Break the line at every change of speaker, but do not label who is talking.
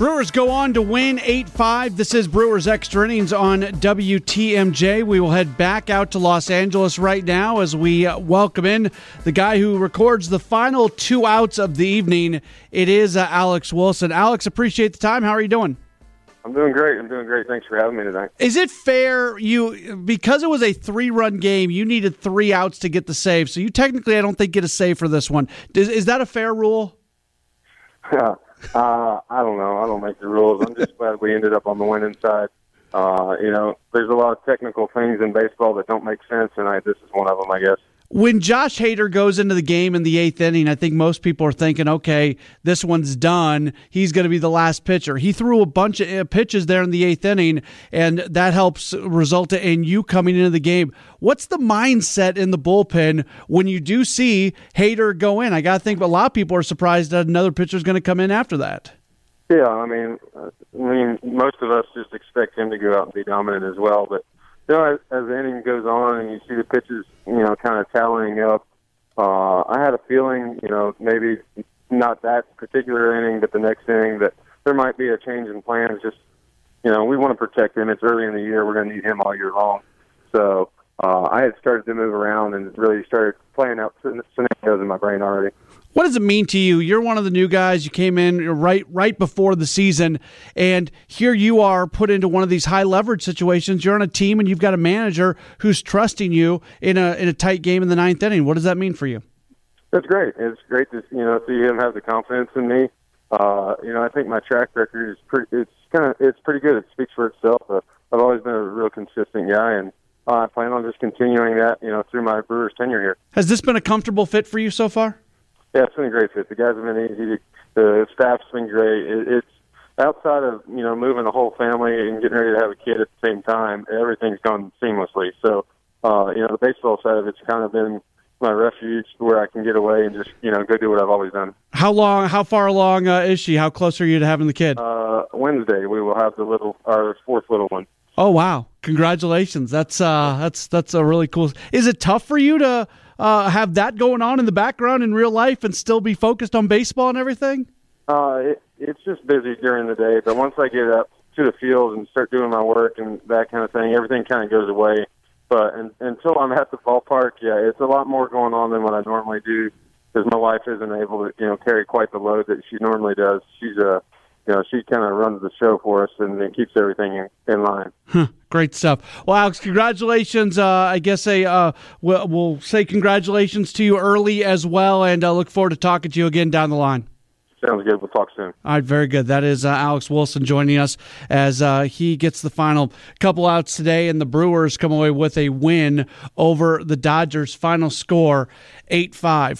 Brewers go on to win 8 5. This is Brewers Extra Innings on WTMJ. We will head back out to Los Angeles right now as we welcome in the guy who records the final two outs of the evening. It is uh, Alex Wilson. Alex, appreciate the time. How are you doing?
I'm doing great. I'm doing great. Thanks for having me tonight.
Is it fair you because it was a three run game, you needed three outs to get the save. So you technically I don't think get a save for this one. Is, is that a fair rule?
Uh, I don't know. I don't make the rules. I'm just glad we ended up on the winning side. Uh, you know, there's a lot of technical things in baseball that don't make sense, and I, this is one of them, I guess
when Josh Hader goes into the game in the eighth inning, I think most people are thinking, okay, this one's done. He's going to be the last pitcher. He threw a bunch of uh, pitches there in the eighth inning, and that helps result in you coming into the game. What's the mindset in the bullpen when you do see Hader go in? I got to think a lot of people are surprised that another pitcher is going to come in after that.
Yeah, I mean, I mean, most of us just expect him to go out and be dominant as well, but you know, as, as the inning goes on and you see the pitches, you know, kind of tallying up, uh, I had a feeling, you know, maybe not that particular inning, but the next inning that there might be a change in plans. Just, you know, we want to protect him. It's early in the year. We're going to need him all year long. So uh, I had started to move around and really started playing out scenarios in my brain already.
What does it mean to you? You're one of the new guys. You came in right right before the season, and here you are put into one of these high leverage situations. You're on a team, and you've got a manager who's trusting you in a in a tight game in the ninth inning. What does that mean for you?
That's great. It's great to you know see him have the confidence in me. Uh, you know, I think my track record is pretty. It's kind of it's pretty good. It speaks for itself. Uh, I've always been a real consistent guy, and uh, I plan on just continuing that. You know, through my Brewers tenure here.
Has this been a comfortable fit for you so far?
Yeah, it's been a great fit. The guys have been easy. To, the staff's been great. It, it's outside of you know moving the whole family and getting ready to have a kid at the same time. Everything's gone seamlessly. So uh, you know the baseball side of it's kind of been my refuge where I can get away and just you know go do what I've always done.
How long? How far along uh, is she? How close are you to having the kid?
Uh, Wednesday we will have the little our fourth little one.
Oh wow! Congratulations. That's uh, that's that's a really cool. Is it tough for you to? uh, have that going on in the background in real life and still be focused on baseball and everything?
Uh, it, it's just busy during the day, but once I get up to the field and start doing my work and that kind of thing, everything kind of goes away. But and, until I'm at the ballpark, yeah, it's a lot more going on than what I normally do because my wife isn't able to, you know, carry quite the load that she normally does. She's a you know, she kind of runs the show for us and it keeps everything in, in line.
Huh, great stuff. Well, Alex, congratulations. Uh, I guess I, uh, we'll, we'll, say congratulations to you early as well, and uh, look forward to talking to you again down the line.
Sounds good. We'll talk soon.
All right, very good. That is uh, Alex Wilson joining us as uh, he gets the final couple outs today, and the Brewers come away with a win over the Dodgers. Final score 8 5.